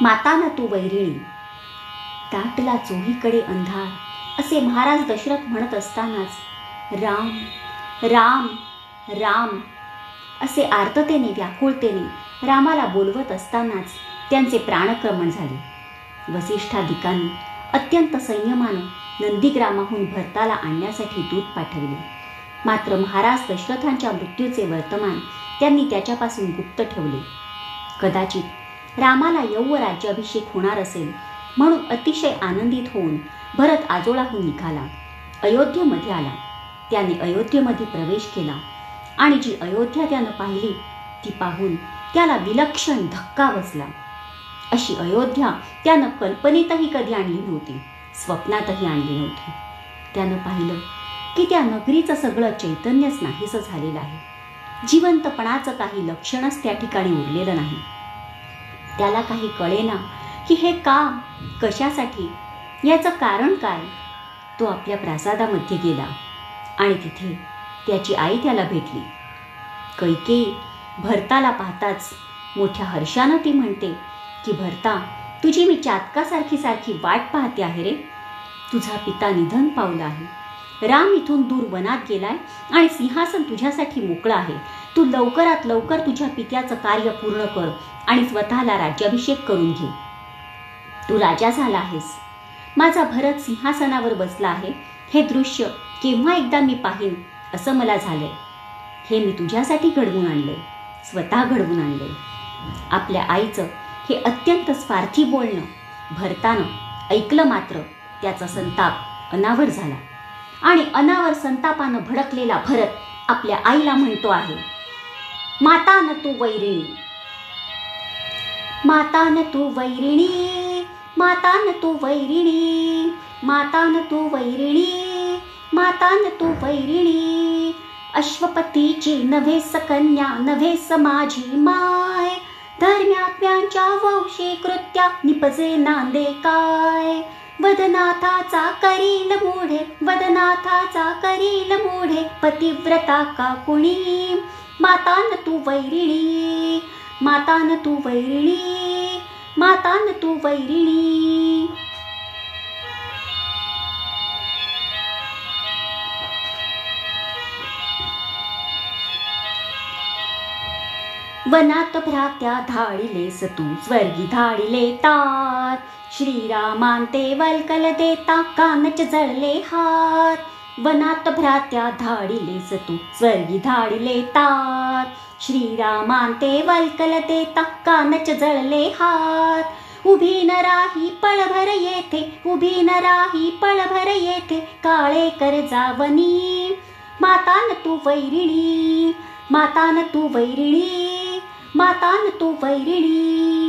मातानं तू वैरिणी. दाटला चोहीकडे अंधार असे महाराज दशरथ म्हणत असतानाच राम राम राम असे आर्ततेने व्याकुळतेने रामाला बोलवत असतानाच त्यांचे प्राणक्रमण झाले. वसिष्ठाधिकांनी अत्यंत संयमानं नंदीग्रामाहून भरताला आणण्यासाठी दूध पाठविले. मात्र महाराज दशरथांच्या मृत्यूचे वर्तमान त्यांनी त्याच्यापासून गुप्त ठेवले. कदाचित रामाला यौव राज्याभिषेक होणार असेल म्हणून अतिशय आनंदित होऊन भरत आजोळाहून निघाला. अयोध्येमध्ये आला. त्याने अयोध्येमध्ये प्रवेश केला आणि जी अयोध्या त्यानं पाहिली ती पाहून त्याला विलक्षण धक्का बसला. अशी अयोध्या त्यानं कल्पनेतही कधी आणली नव्हती स्वप्नातही आणली नव्हती. त्यानं पाहिलं की त्या नगरीचं सगळं चैतन्यच नाहीसं झालेलं आहे. जिवंतपणाचं काही लक्षणच त्या ठिकाणी उरलेलं नाही. त्याला काही कळेना की हे का कशासाठी याचं कारण काय? तो आपल्या प्रासादामध्ये गेला आणि तिथे त्याची आई त्याला भेटली. कैके भरताला पाहताच मोठ्या हर्षानं ती म्हणते की भरता तुझी मी चातकासारखी सारखी वाट पाहते आहे रे. तुझा पिता निधन पावला आहे. राम इथून दूर वनात गेलाय आणि सिंहासन तुझ्यासाठी मोकळा आहे. तू लवकरात लवकर तुझ्या पित्याचं कार्य पूर्ण कर आणि स्वतःला राज्याभिषेक करून घे. तू राजा झाला आहेस. माझा भरत सिंहासनावर बसला आहे. हे दृश्य केव्हा एकदा मी पाहीन असं मला झालंय. हे मी तुझ्यासाठी घडवून आणलंय. स्वतः घडवून आणलंय. आपल्या आईचं हे अत्यंत स्वार्थी बोलणं भरतानं ऐकलं मात्र त्याचा संताप अनावर झाला. आणि अनावर संतापानं भडकलेला भरत आपल्या आईला म्हणतो आहे मातान तू वैरिणी. मातान तू वैरिणी मातान तू वैरिणी मातान तू वैरिणी मातान तू वैरिणी. अश्वपतीची नव्हे सकन्या नव्हे समाजी माय. धर्म्यात्म्यांच्या वंशी कृत्या निपजे नांदे काय. वदनाथाचा करील मोढे वदनाथाचा करील मोढे पतिव्रता का कुणी? मातान तू वैरिणी मातान तू वैरिणी मातान तू वैरिणी. वनात भ्रात्या धाडिलेस तू स्वर्गी धाडिले तात श्रीरामांते वल्कल देता कानच जळले हात वनात भ्रात्या धाडिलेस तू स्वर्गी धाडिले तात श्रीरामांते वल्कल देता कानच जळले हात उभी न राही पळभर येथे उभी न राही पळभर येथे काळे कर जावनी. मातान तू वैरिणी मातान तू वैरिणी मातान तू वैरिणी.